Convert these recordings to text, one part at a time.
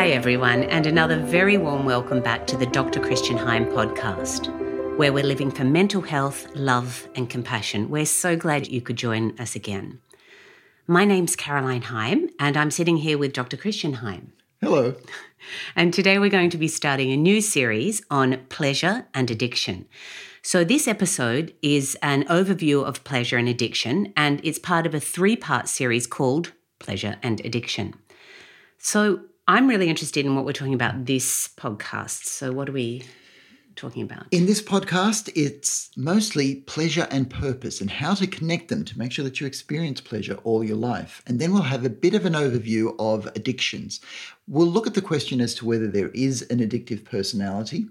Hi, everyone, and another very warm welcome back to the Dr. Christian Heim podcast, where we're living for mental health, love, and compassion. We're so glad you could join us again. My name's Caroline Heim, and I'm sitting here with Dr. Christian Heim. Hello. And today we're going to be starting a new series on pleasure and addiction. So, this episode is an overview of pleasure and addiction, and it's part of a three part series called Pleasure and Addiction. So, I'm really interested in what we're talking about this podcast. So, what are we talking about? In this podcast, it's mostly pleasure and purpose and how to connect them to make sure that you experience pleasure all your life. And then we'll have a bit of an overview of addictions. We'll look at the question as to whether there is an addictive personality,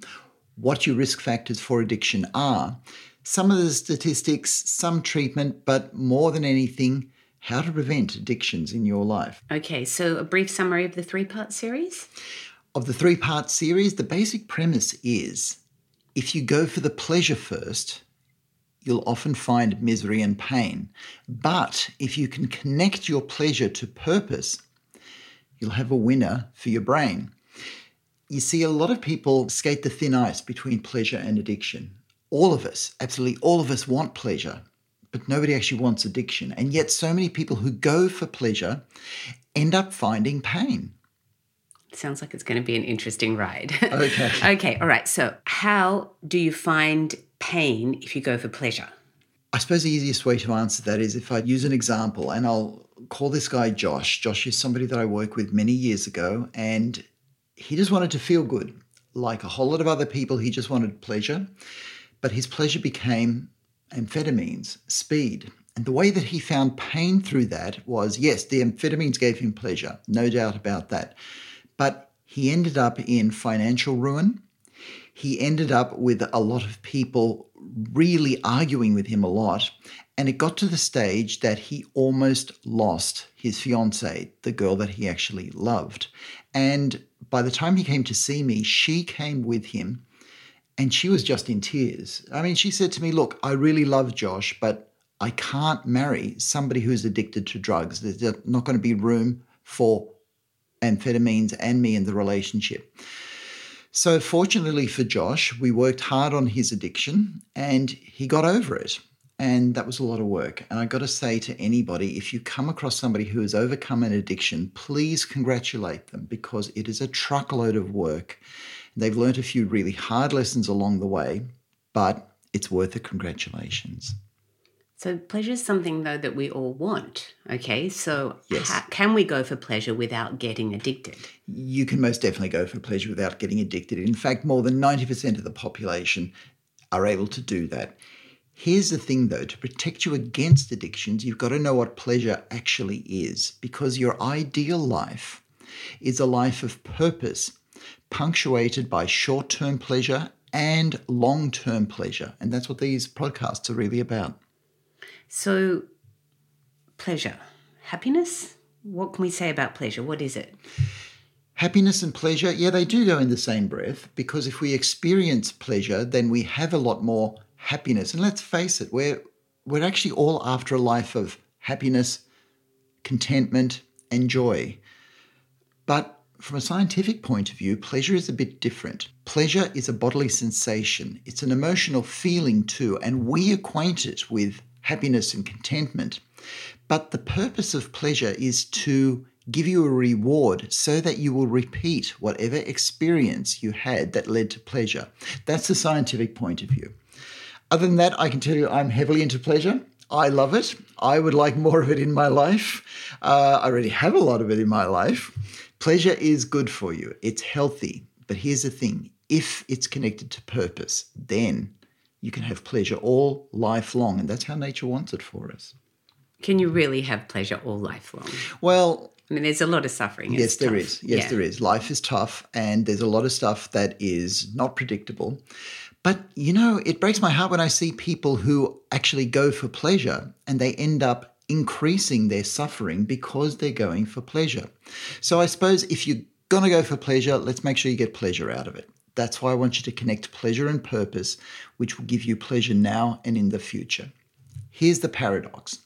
what your risk factors for addiction are, some of the statistics, some treatment, but more than anything, how to prevent addictions in your life. Okay, so a brief summary of the three part series? Of the three part series, the basic premise is if you go for the pleasure first, you'll often find misery and pain. But if you can connect your pleasure to purpose, you'll have a winner for your brain. You see, a lot of people skate the thin ice between pleasure and addiction. All of us, absolutely all of us, want pleasure but nobody actually wants addiction. And yet, so many people who go for pleasure end up finding pain. Sounds like it's going to be an interesting ride. Okay. okay, all right. So, how do you find pain if you go for pleasure? I suppose the easiest way to answer that is if I use an example, and I'll call this guy Josh. Josh is somebody that I worked with many years ago, and he just wanted to feel good. Like a whole lot of other people, he just wanted pleasure. But his pleasure became amphetamines, speed. And the way that he found pain through that was yes, the amphetamines gave him pleasure, no doubt about that. But he ended up in financial ruin. He ended up with a lot of people really arguing with him a lot. And it got to the stage that he almost lost his fiancee, the girl that he actually loved. And by the time he came to see me, she came with him and she was just in tears. I mean, she said to me, Look, I really love Josh, but I can't marry somebody who's addicted to drugs. There's not going to be room for amphetamines and me in the relationship. So, fortunately for Josh, we worked hard on his addiction and he got over it. And that was a lot of work. And I got to say to anybody if you come across somebody who has overcome an addiction, please congratulate them because it is a truckload of work They've learnt a few really hard lessons along the way, but it's worth the congratulations. So pleasure is something though that we all want. Okay, so yes. how, can we go for pleasure without getting addicted? You can most definitely go for pleasure without getting addicted. In fact, more than ninety percent of the population are able to do that. Here's the thing though to protect you against addictions, you've got to know what pleasure actually is because your ideal life is a life of purpose punctuated by short term pleasure and long term pleasure. And that's what these podcasts are really about. So, pleasure, happiness? What can we say about pleasure? What is it? Happiness and pleasure, yeah, they do go in the same breath because if we experience pleasure, then we have a lot more happiness. And let's face it, we're, we're actually all after a life of happiness, contentment, and joy. But from a scientific point of view, pleasure is a bit different. Pleasure is a bodily sensation, it's an emotional feeling too, and we acquaint it with happiness and contentment. But the purpose of pleasure is to give you a reward so that you will repeat whatever experience you had that led to pleasure. That's the scientific point of view. Other than that, I can tell you I'm heavily into pleasure. I love it. I would like more of it in my life. Uh, I already have a lot of it in my life. Pleasure is good for you, it's healthy. But here's the thing if it's connected to purpose, then you can have pleasure all life long. And that's how nature wants it for us. Can you really have pleasure all life long? Well, I mean, there's a lot of suffering. Yes, there tough. is. Yes, yeah. there is. Life is tough, and there's a lot of stuff that is not predictable. But, you know, it breaks my heart when I see people who actually go for pleasure and they end up increasing their suffering because they're going for pleasure. So I suppose if you're going to go for pleasure, let's make sure you get pleasure out of it. That's why I want you to connect pleasure and purpose, which will give you pleasure now and in the future. Here's the paradox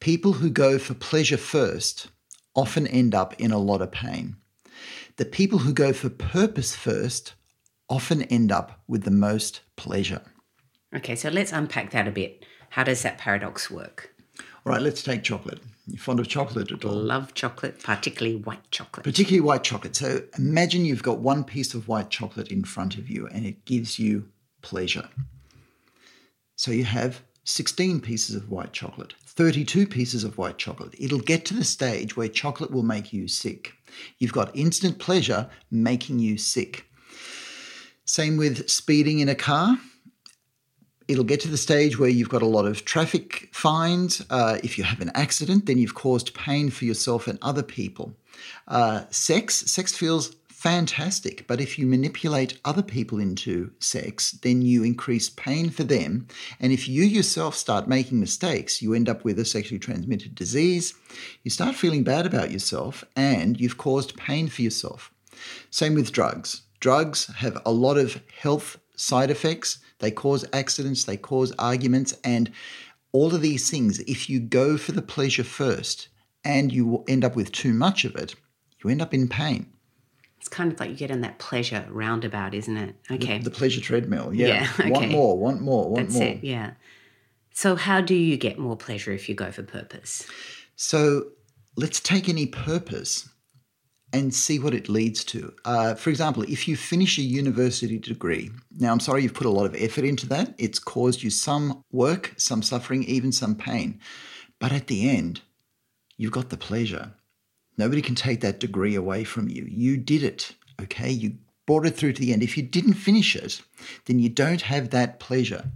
people who go for pleasure first often end up in a lot of pain. the people who go for purpose first often end up with the most pleasure. Okay, so let's unpack that a bit. How does that paradox work? All right, let's take chocolate. You're fond of chocolate at all? Love chocolate, particularly white chocolate. Particularly white chocolate. So imagine you've got one piece of white chocolate in front of you and it gives you pleasure. So you have 16 pieces of white chocolate, 32 pieces of white chocolate. It'll get to the stage where chocolate will make you sick. You've got instant pleasure making you sick. Same with speeding in a car. It'll get to the stage where you've got a lot of traffic fines. Uh, if you have an accident, then you've caused pain for yourself and other people. Uh, sex, sex feels fantastic. But if you manipulate other people into sex, then you increase pain for them. And if you yourself start making mistakes, you end up with a sexually transmitted disease. You start feeling bad about yourself and you've caused pain for yourself. Same with drugs. Drugs have a lot of health side effects. They cause accidents, they cause arguments, and all of these things, if you go for the pleasure first and you end up with too much of it, you end up in pain. It's kind of like you get in that pleasure roundabout, isn't it? Okay. The, the pleasure treadmill. Yeah. Yeah, okay. Want more, want more, want That's more. it, yeah. So, how do you get more pleasure if you go for purpose? So let's take any purpose and see what it leads to. Uh, for example, if you finish a university degree, now I'm sorry you've put a lot of effort into that. It's caused you some work, some suffering, even some pain. But at the end, you've got the pleasure. Nobody can take that degree away from you. You did it, okay? You brought it through to the end. If you didn't finish it, then you don't have that pleasure.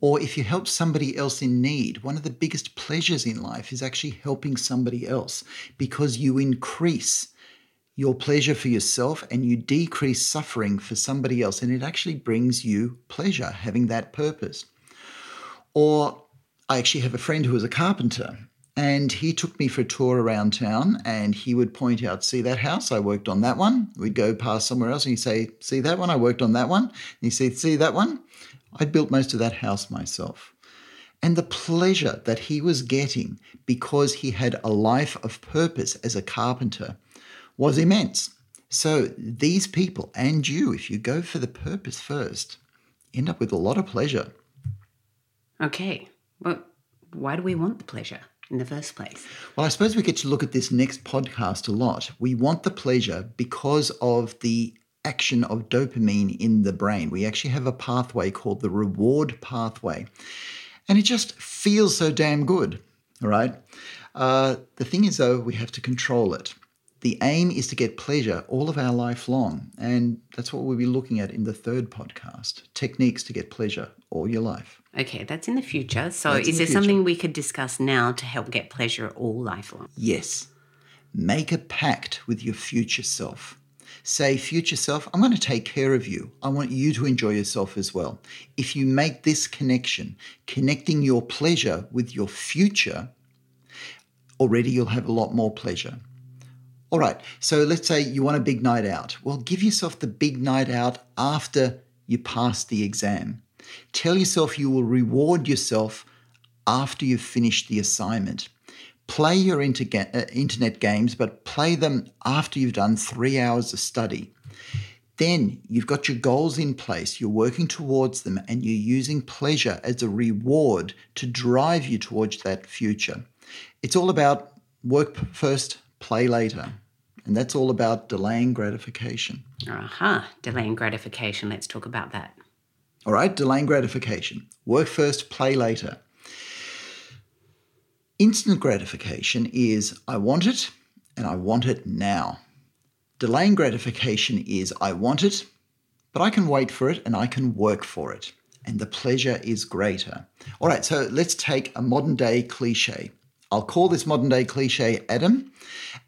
Or if you help somebody else in need, one of the biggest pleasures in life is actually helping somebody else because you increase your pleasure for yourself and you decrease suffering for somebody else. And it actually brings you pleasure having that purpose. Or I actually have a friend who was a carpenter and he took me for a tour around town and he would point out, see that house? I worked on that one. We'd go past somewhere else and he'd say, see that one? I worked on that one. And he'd say, see that one? I built most of that house myself. And the pleasure that he was getting because he had a life of purpose as a carpenter was immense. So these people and you, if you go for the purpose first, end up with a lot of pleasure. Okay. Well, why do we want the pleasure in the first place? Well, I suppose we get to look at this next podcast a lot. We want the pleasure because of the action of dopamine in the brain. We actually have a pathway called the reward pathway, and it just feels so damn good. All right. Uh, the thing is, though, we have to control it. The aim is to get pleasure all of our life long. And that's what we'll be looking at in the third podcast techniques to get pleasure all your life. Okay, that's in the future. So, That's is the there something we could discuss now to help get pleasure all life long? Yes, make a pact with your future self. Say, future self, I'm going to take care of you. I want you to enjoy yourself as well. If you make this connection, connecting your pleasure with your future, already you'll have a lot more pleasure. All right, so let's say you want a big night out. Well, give yourself the big night out after you pass the exam. Tell yourself you will reward yourself after you've finished the assignment. Play your uh, internet games, but play them after you've done three hours of study. Then you've got your goals in place, you're working towards them, and you're using pleasure as a reward to drive you towards that future. It's all about work first, play later. And that's all about delaying gratification. Aha, delaying gratification. Let's talk about that. All right, delaying gratification. Work first, play later. Instant gratification is I want it and I want it now. Delaying gratification is I want it, but I can wait for it and I can work for it. And the pleasure is greater. All right, so let's take a modern day cliche. I'll call this modern day cliche Adam.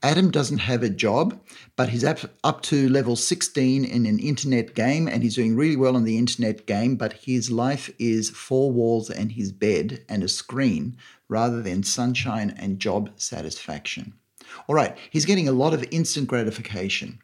Adam doesn't have a job, but he's up, up to level 16 in an internet game and he's doing really well in the internet game, but his life is four walls and his bed and a screen rather than sunshine and job satisfaction. All right, he's getting a lot of instant gratification.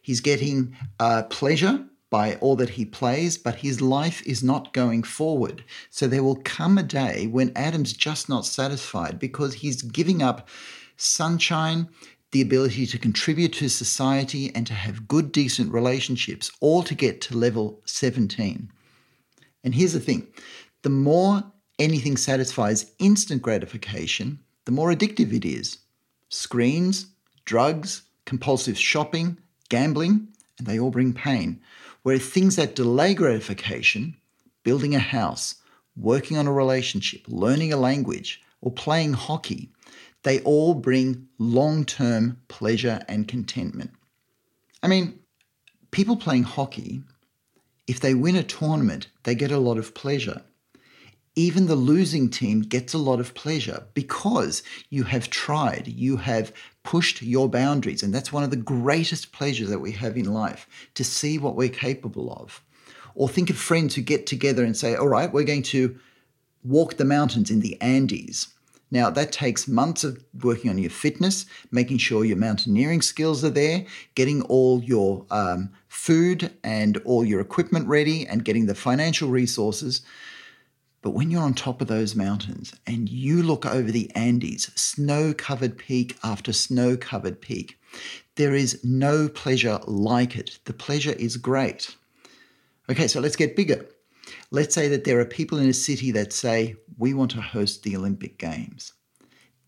He's getting uh, pleasure by all that he plays, but his life is not going forward. So there will come a day when Adam's just not satisfied because he's giving up sunshine, the ability to contribute to society and to have good, decent relationships, all to get to level 17. And here's the thing the more anything satisfies instant gratification, the more addictive it is. Screens, drugs, compulsive shopping, gambling, and they all bring pain. Whereas things that delay gratification, building a house, working on a relationship, learning a language, or playing hockey, they all bring long term pleasure and contentment. I mean, people playing hockey, if they win a tournament, they get a lot of pleasure. Even the losing team gets a lot of pleasure because you have tried, you have pushed your boundaries. And that's one of the greatest pleasures that we have in life to see what we're capable of. Or think of friends who get together and say, All right, we're going to walk the mountains in the Andes. Now, that takes months of working on your fitness, making sure your mountaineering skills are there, getting all your um, food and all your equipment ready, and getting the financial resources. But when you're on top of those mountains and you look over the Andes, snow covered peak after snow covered peak, there is no pleasure like it. The pleasure is great. Okay, so let's get bigger. Let's say that there are people in a city that say, we want to host the Olympic Games.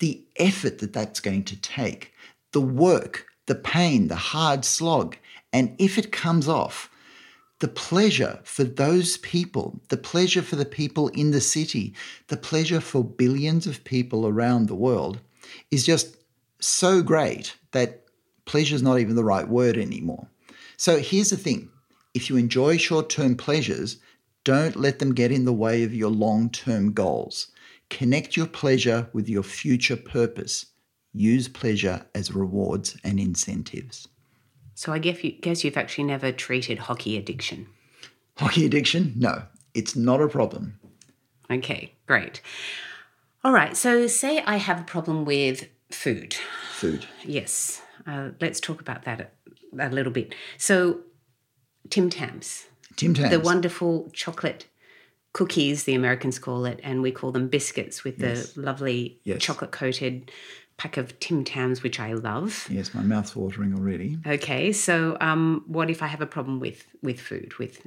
The effort that that's going to take, the work, the pain, the hard slog, and if it comes off, the pleasure for those people, the pleasure for the people in the city, the pleasure for billions of people around the world is just so great that pleasure is not even the right word anymore. So here's the thing if you enjoy short term pleasures, don't let them get in the way of your long term goals. Connect your pleasure with your future purpose. Use pleasure as rewards and incentives. So I guess, you, guess you've actually never treated hockey addiction. Hockey addiction? No, it's not a problem. Okay, great. All right, so say I have a problem with food. Food. Yes, uh, let's talk about that a, a little bit. So, Tim Tams. Tim Tams. The wonderful chocolate cookies, the Americans call it, and we call them biscuits with Yes. the lovely Yes. chocolate coated pack of Tim Tams, which I love. Yes, my mouth's watering already. Okay, so um, what if I have a problem with with food with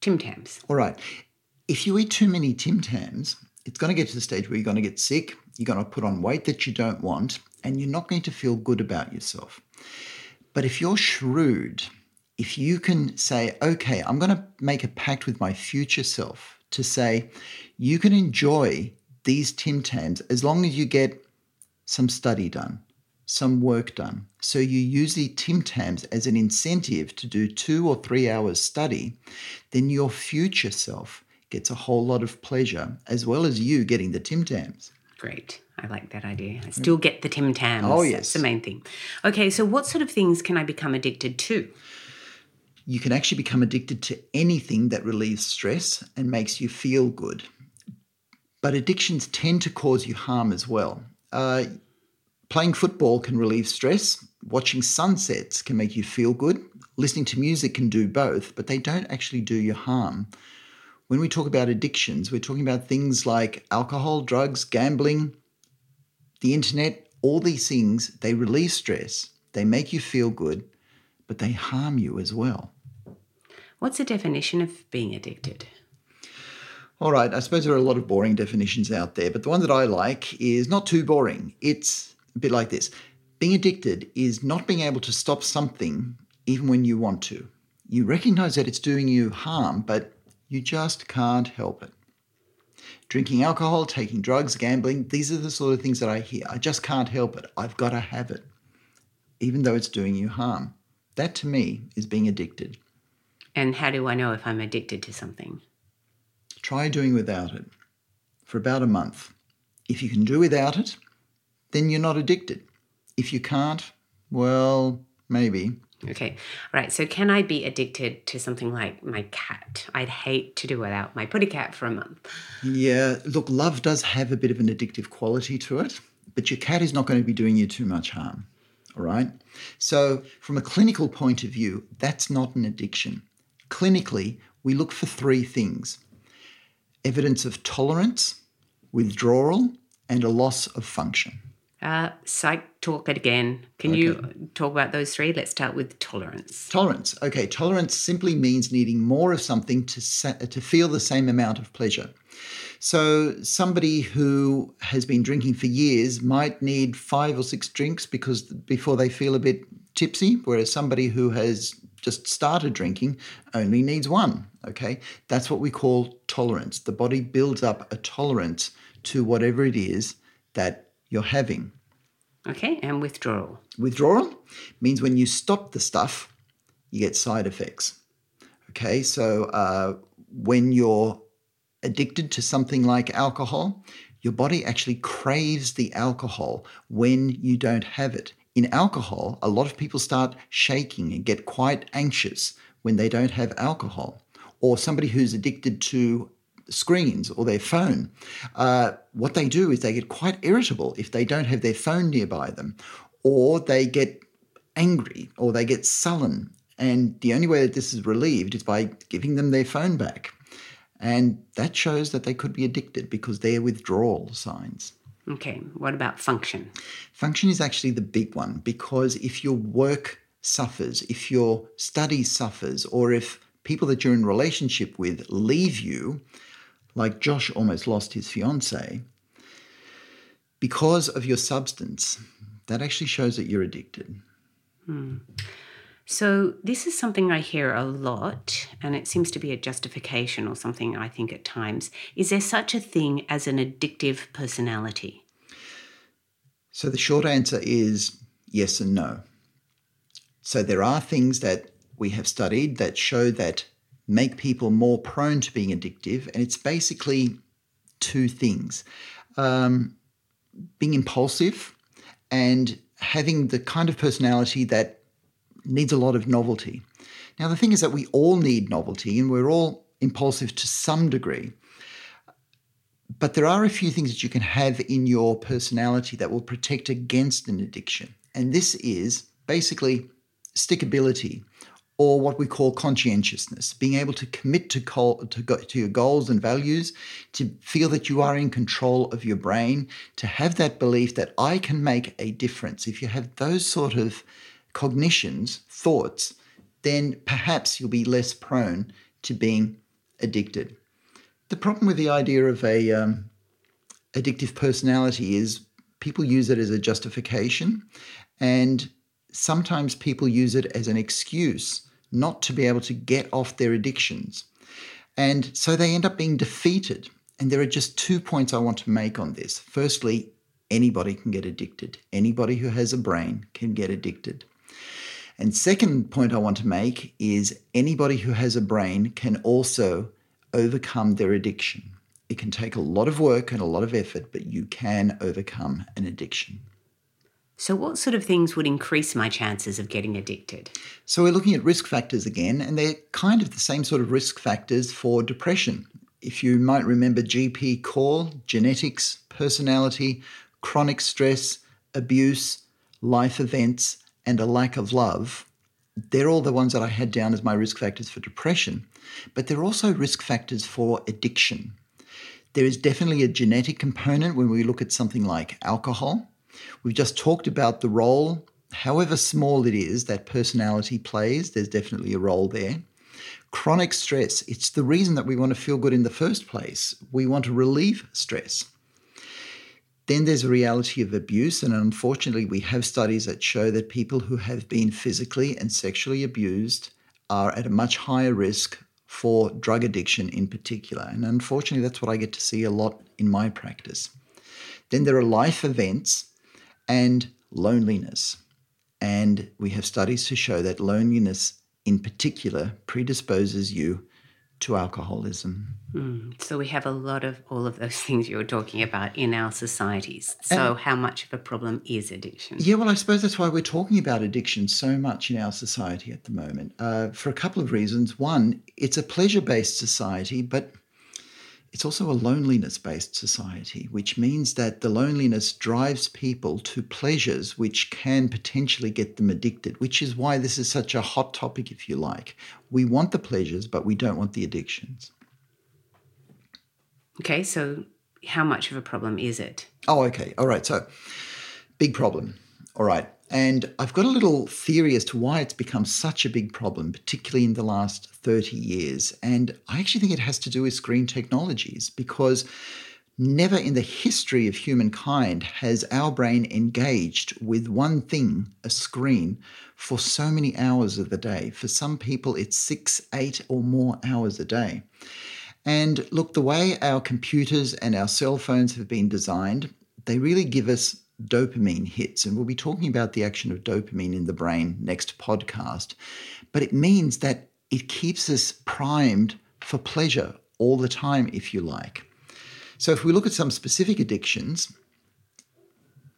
Tim Tams? All right. If you eat too many Tim Tams, it's going to get to the stage where you're going to get sick, you're going to put on weight that you don't want, and you're not going to feel good about yourself. But if you're shrewd, if you can say, okay, I'm going to make a pact with my future self to say, you can enjoy these Tim Tams as long as you get some study done, some work done. So you use the Tim Tams as an incentive to do two or three hours study, then your future self gets a whole lot of pleasure as well as you getting the Tim Tams. Great. I like that idea. I still get the Tim Tams. Oh, That's yes. the main thing. Okay, so what sort of things can I become addicted to? You can actually become addicted to anything that relieves stress and makes you feel good. But addictions tend to cause you harm as well. Uh, playing football can relieve stress. Watching sunsets can make you feel good. Listening to music can do both, but they don't actually do you harm. When we talk about addictions, we're talking about things like alcohol, drugs, gambling, the internet, all these things, they relieve stress, they make you feel good, but they harm you as well. What's the definition of being addicted? All right, I suppose there are a lot of boring definitions out there, but the one that I like is not too boring. It's a bit like this Being addicted is not being able to stop something even when you want to. You recognize that it's doing you harm, but you just can't help it. Drinking alcohol, taking drugs, gambling, these are the sort of things that I hear. I just can't help it. I've got to have it, even though it's doing you harm. That to me is being addicted. And how do I know if I'm addicted to something? Try doing without it for about a month. If you can do without it, then you're not addicted. If you can't, well, maybe. Okay. All right. So, can I be addicted to something like my cat? I'd hate to do without my putty cat for a month. Yeah, look, love does have a bit of an addictive quality to it, but your cat is not going to be doing you too much harm. All right. So, from a clinical point of view, that's not an addiction. Clinically, we look for three things evidence of tolerance, withdrawal, and a loss of function. Uh, psych, talk it again. Can Okay. you talk about those three? Let's start with tolerance. Tolerance. Okay, tolerance simply means needing more of something to sa- to feel the same amount of pleasure. So somebody who has been drinking for years might need five or six drinks because before they feel a bit tipsy, whereas somebody who has just started drinking only needs one. Okay, that's what we call tolerance. The body builds up a tolerance to whatever it is that you're having. Okay, and withdrawal. Withdrawal means when you stop the stuff, you get side effects. Okay, so uh, when you're addicted to something like alcohol, your body actually craves the alcohol when you don't have it. In alcohol, a lot of people start shaking and get quite anxious when they don't have alcohol. Or somebody who's addicted to screens or their phone, uh, what they do is they get quite irritable if they don't have their phone nearby them, or they get angry or they get sullen. And the only way that this is relieved is by giving them their phone back. And that shows that they could be addicted because they're withdrawal signs. Okay, what about function? Function is actually the big one because if your work suffers, if your study suffers, or if people that you're in relationship with leave you, like Josh almost lost his fiance, because of your substance, that actually shows that you're addicted. Hmm. So, this is something I hear a lot, and it seems to be a justification or something I think at times. Is there such a thing as an addictive personality? So the short answer is yes and no. So there are things that we have studied that show that make people more prone to being addictive, and it's basically two things um, being impulsive and having the kind of personality that needs a lot of novelty. Now, the thing is that we all need novelty and we're all impulsive to some degree. But there are a few things that you can have in your personality that will protect against an addiction. And this is basically stickability or what we call conscientiousness, being able to commit to, to, go- to your goals and values, to feel that you are in control of your brain, to have that belief that I can make a difference. If you have those sort of cognitions, thoughts, then perhaps you'll be less prone to being addicted. The problem with the idea of a um, addictive personality is people use it as a justification, and sometimes people use it as an excuse not to be able to get off their addictions. And so they end up being defeated. And there are just two points I want to make on this. Firstly, anybody can get addicted. Anybody who has a brain can get addicted. And second point I want to make is anybody who has a brain can also overcome their addiction. It can take a lot of work and a lot of effort, but you can overcome an addiction. So, what sort of things would increase my chances of getting addicted? So we're looking at risk factors again, and they're kind of the same sort of risk factors for depression. If you might remember GP call, genetics, personality, chronic stress, abuse, life events, and a lack of love, they're all the ones that I had down as my risk factors for depression. But they're also risk factors for addiction. There is definitely a genetic component when we look at something like alcohol. We've just talked about the role, however small it is, that personality plays. There's definitely a role there. Chronic stress, it's the reason that we want to feel good in the first place. We want to relieve stress. Then there's a reality of abuse, and unfortunately, we have studies that show that people who have been physically and sexually abused are at a much higher risk for drug addiction in particular. And unfortunately, that's what I get to see a lot in my practice. Then there are life events and loneliness. And we have studies to show that loneliness in particular predisposes you to alcoholism. Mm, So, we have a lot of all of those things you were talking about in our societies. So, how much of a problem is addiction? Yeah, well, I suppose that's why we're talking about addiction so much in our society at the moment, uh, for a couple of reasons. One, it's a pleasure based society, but it's also a loneliness based society, which means that the loneliness drives people to pleasures which can potentially get them addicted, which is why this is such a hot topic, if you like. We want the pleasures, but we don't want the addictions. Okay, so how much of a problem is it? Oh, okay. All right. So Big problem. All right. And I've got a little theory as to why it's become such a big problem, particularly in the last 30 years. And I actually think it has to do with screen technologies because never in the history of humankind has our brain engaged with one thing, a screen, for so many hours of the day. For some people, it's six, eight, or more hours a day. And look, the way our computers and our cell phones have been designed, they really give us dopamine hits. And we'll be talking about the action of dopamine in the brain next podcast. But it means that it keeps us primed for pleasure all the time, if you like. So if we look at some specific addictions,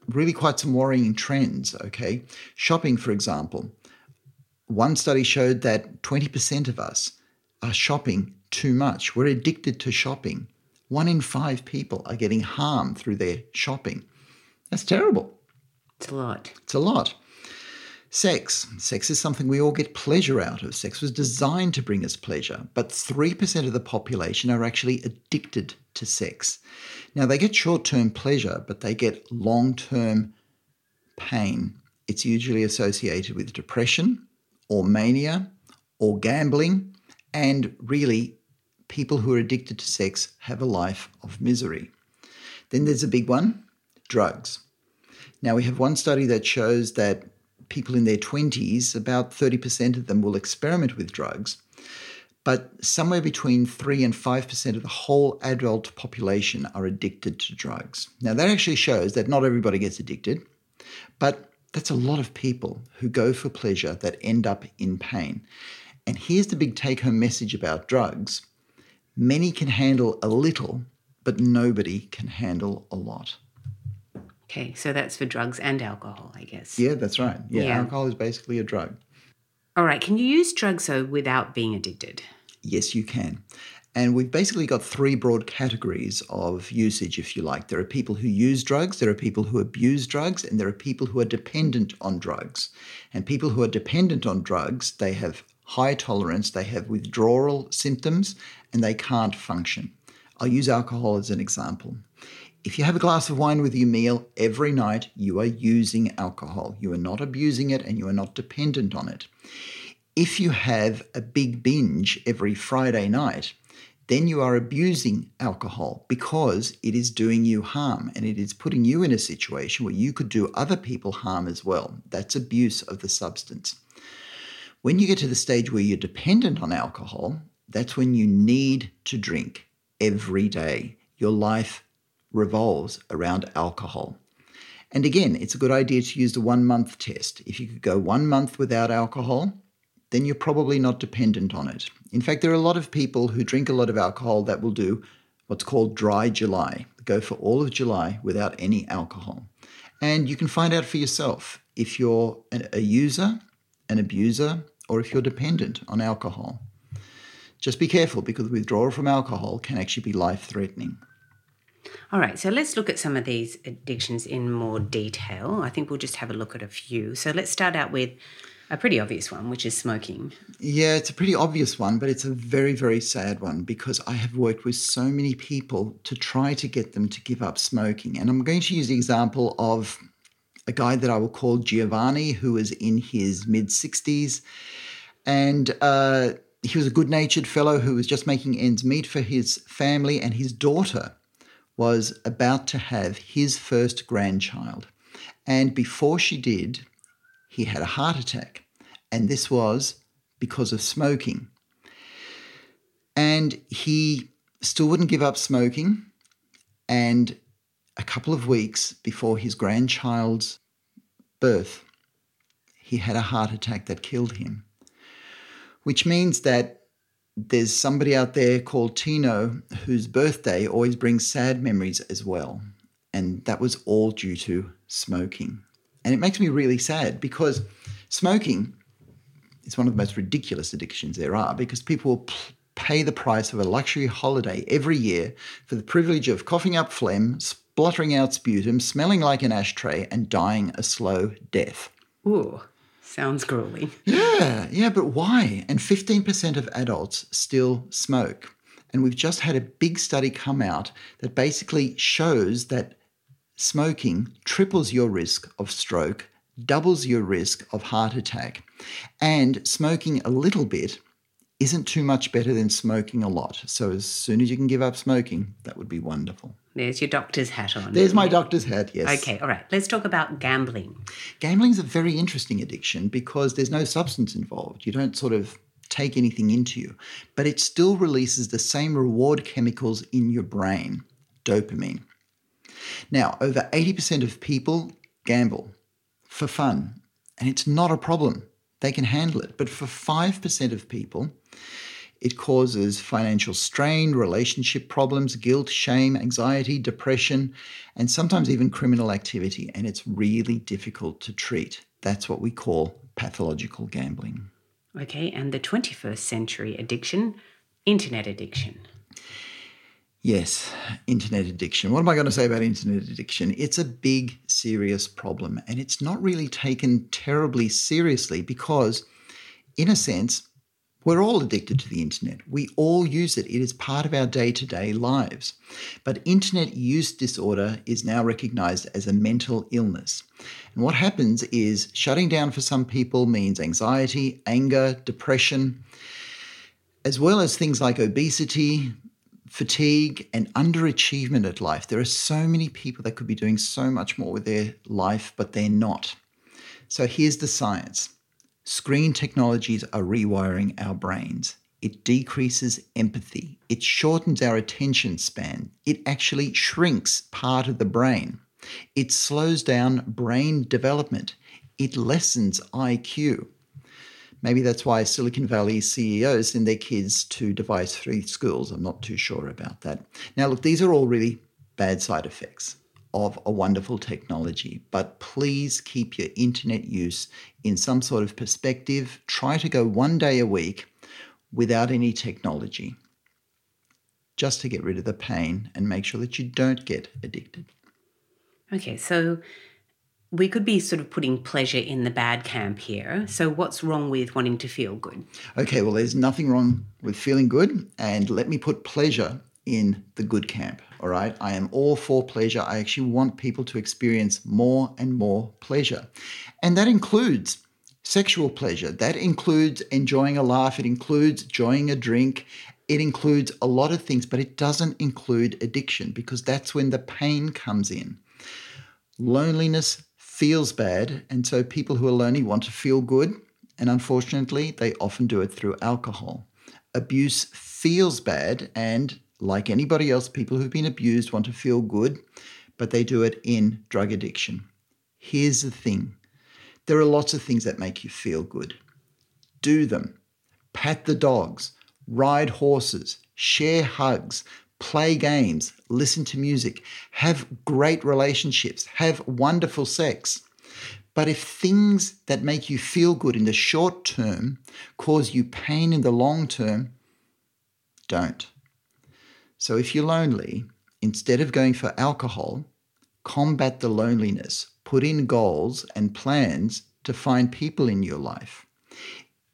really quite some worrying trends, okay? Shopping, for example. One study showed that 20% of us are shopping too much. We're addicted to shopping. One in five people are getting harm through their shopping. That's terrible. It's a lot. It's a lot. Sex. Sex is something we all get pleasure out of. Sex was designed to bring us pleasure, but 3% of the population are actually addicted to sex. Now, they get short term pleasure, but they get long term pain. It's usually associated with depression or mania or gambling, and really, people who are addicted to sex have a life of misery. Then there's a big one drugs. Now, we have one study that shows that people in their 20s, about 30% of them will experiment with drugs, but somewhere between 3 and 5% of the whole adult population are addicted to drugs. Now, that actually shows that not everybody gets addicted, but that's a lot of people who go for pleasure that end up in pain. And here's the big take home message about drugs many can handle a little, but nobody can handle a lot. Okay, so that's for drugs and alcohol, I guess. Yeah, that's right. Yeah, Yeah. alcohol is basically a drug. All right, can you use drugs though without being addicted? Yes, you can. And we've basically got three broad categories of usage, if you like. There are people who use drugs, there are people who abuse drugs, and there are people who are dependent on drugs. And people who are dependent on drugs, they have high tolerance, they have withdrawal symptoms, and they can't function. I'll use alcohol as an example. If you have a glass of wine with your meal every night, you are using alcohol. You are not abusing it and you are not dependent on it. If you have a big binge every Friday night, then you are abusing alcohol because it is doing you harm and it is putting you in a situation where you could do other people harm as well. That's abuse of the substance. When you get to the stage where you're dependent on alcohol, that's when you need to drink every day. Your life revolves around alcohol. And again, it's a good idea to use the one month test. If you could go one month without alcohol, then you're probably not dependent on it. In fact, there are a lot of people who drink a lot of alcohol that will do what's called dry July, go for all of July without any alcohol. And you can find out for yourself if you're a user, an abuser, or if you're dependent on alcohol. Just be careful because withdrawal from alcohol can actually be life threatening. All right, so let's look at some of these addictions in more detail. I think we'll just have a look at a few. So let's start out with a pretty obvious one, which is smoking. Yeah, it's a pretty obvious one, but it's a very, very sad one because I have worked with so many people to try to get them to give up smoking. And I'm going to use the example of a guy that I will call Giovanni, who was in his mid 60s. And uh, he was a good natured fellow who was just making ends meet for his family, and his daughter was about to have his first grandchild. And before she did, he had a heart attack. And this was because of smoking. And he still wouldn't give up smoking. And a couple of weeks before his grandchild's birth, he had a heart attack that killed him. Which means that there's somebody out there called Tino whose birthday always brings sad memories as well. And that was all due to smoking. And it makes me really sad because smoking is one of the most ridiculous addictions there are because people will pay the price of a luxury holiday every year for the privilege of coughing up phlegm, spluttering out sputum, smelling like an ashtray, and dying a slow death. Ooh, sounds grueling. Yeah, yeah, but why? And 15% of adults still smoke. And we've just had a big study come out that basically shows that smoking triples your risk of stroke, doubles your risk of heart attack, and smoking a little bit isn't too much better than smoking a lot. So as soon as you can give up smoking, that would be wonderful. There's your doctor's hat on. There's my doctor's hat, yes. Okay, all right. Let's talk about gambling. Gambling's a very interesting addiction because there's no substance involved. You don't sort of take anything into you, but it still releases the same reward chemicals in your brain, dopamine. Now, over 80% of people gamble for fun, and it's not a problem. They can handle it. But for 5% of people, it causes financial strain, relationship problems, guilt, shame, anxiety, depression, and sometimes even criminal activity. And it's really difficult to treat. That's what we call pathological gambling. Okay, and the 21st century addiction, internet addiction. Yes, internet addiction. What am I going to say about internet addiction? It's a big, serious problem, and it's not really taken terribly seriously because, in a sense, we're all addicted to the internet. We all use it. It is part of our day to day lives. But internet use disorder is now recognized as a mental illness. And what happens is shutting down for some people means anxiety, anger, depression, as well as things like obesity, fatigue, and underachievement at life. There are so many people that could be doing so much more with their life, but they're not. So here's the science screen technologies are rewiring our brains. It decreases empathy. It shortens our attention span. It actually shrinks part of the brain. It slows down brain development. It lessens IQ. Maybe that's why Silicon Valley CEOs send their kids to device free schools. I'm not too sure about that. Now, look, these are all really bad side effects of a wonderful technology, but please keep your internet use in some sort of perspective. Try to go one day a week without any technology just to get rid of the pain and make sure that you don't get addicted. Okay, so we could be sort of putting pleasure in the bad camp here. So, what's wrong with wanting to feel good? Okay, well, there's nothing wrong with feeling good. And let me put pleasure in the good camp. All right. I am all for pleasure. I actually want people to experience more and more pleasure. And that includes sexual pleasure. That includes enjoying a laugh. It includes enjoying a drink. It includes a lot of things, but it doesn't include addiction because that's when the pain comes in. Loneliness feels bad. And so people who are lonely want to feel good. And unfortunately, they often do it through alcohol. Abuse feels bad. And like anybody else, people who've been abused want to feel good, but they do it in drug addiction. Here's the thing there are lots of things that make you feel good. Do them. Pat the dogs, ride horses, share hugs, play games, listen to music, have great relationships, have wonderful sex. But if things that make you feel good in the short term cause you pain in the long term, don't. So if you're lonely, instead of going for alcohol, combat the loneliness, put in goals and plans to find people in your life.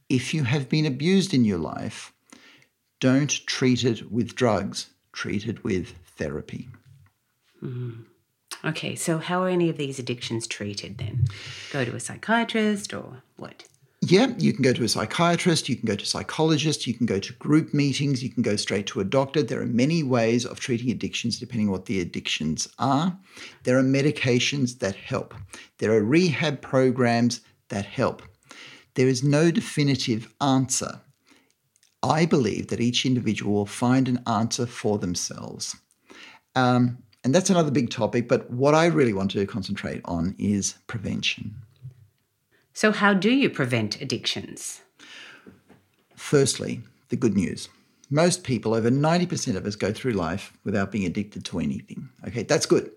If you have been abused in your life, don't treat it with drugs treat it with therapy. Mm. Okay, so how are any of these addictions treated then? Go to a psychiatrist or what? Yeah, you can go to a psychiatrist, you can go to a psychologist, you can go to group meetings, you can go straight to a doctor. There are many ways of treating addictions depending on what the addictions are. There are medications that help. There are rehab programs that help. There is no definitive answer. I believe that each individual will find an answer for themselves. Um, and that's another big topic, but what I really want to concentrate on is prevention. So, how do you prevent addictions? Firstly, the good news. Most people, over 90% of us, go through life without being addicted to anything. Okay, that's good.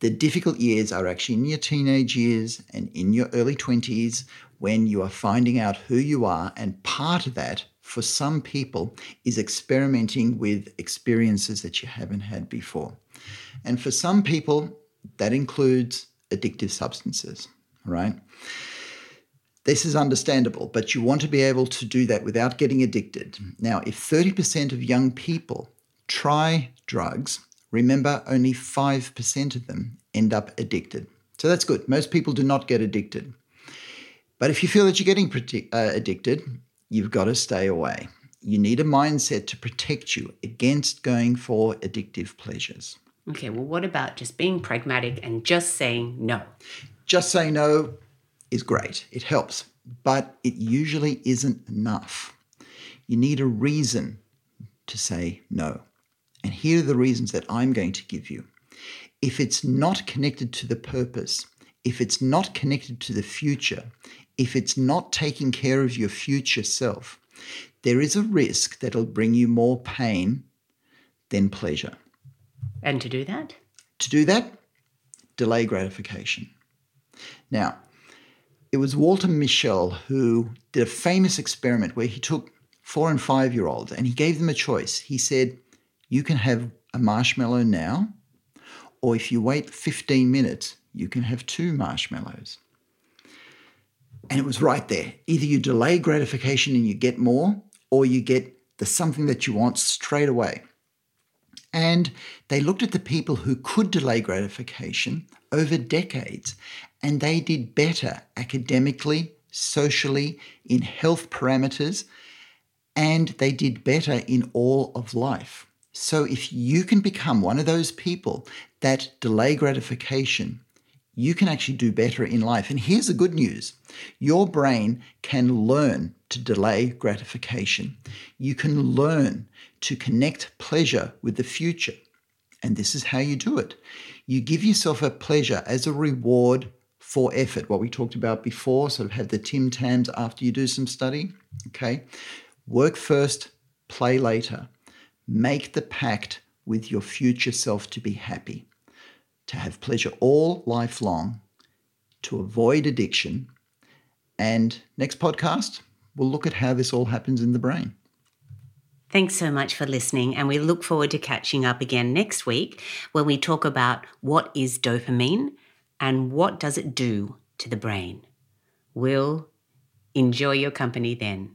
The difficult years are actually in your teenage years and in your early 20s when you are finding out who you are, and part of that for some people is experimenting with experiences that you haven't had before. And for some people, that includes addictive substances, right? This is understandable, but you want to be able to do that without getting addicted. Now, if 30% of young people try drugs remember only 5% of them end up addicted. So that's good. Most people do not get addicted. But if you feel that you're getting uh, addicted, you've got to stay away. You need a mindset to protect you against going for addictive pleasures. Okay, well, what about just being pragmatic and just saying no? Just saying no is great, it helps, but it usually isn't enough. You need a reason to say no. And here are the reasons that I'm going to give you. If it's not connected to the purpose, if it's not connected to the future, if it's not taking care of your future self, there is a risk that it'll bring you more pain than pleasure. And to do that? To do that, delay gratification. Now, it was Walter Mischel who did a famous experiment where he took four and five year olds and he gave them a choice. He said, You can have a marshmallow now, or if you wait 15 minutes, you can have two marshmallows. And it was right there. Either you delay gratification and you get more, or you get the something that you want straight away. And they looked at the people who could delay gratification over decades, and they did better academically, socially, in health parameters, and they did better in all of life. So if you can become one of those people that delay gratification, you can actually do better in life. And here's the good news your brain can learn to delay gratification. You can learn to connect pleasure with the future. And this is how you do it you give yourself a pleasure as a reward for effort, what we talked about before, sort of have the Tim Tams after you do some study. Okay. Work first, play later. Make the pact with your future self to be happy to have pleasure all life long, to avoid addiction. And next podcast, we'll look at how this all happens in the brain. Thanks so much for listening, and we look forward to catching up again next week when we talk about what is dopamine and what does it do to the brain. We'll enjoy your company then.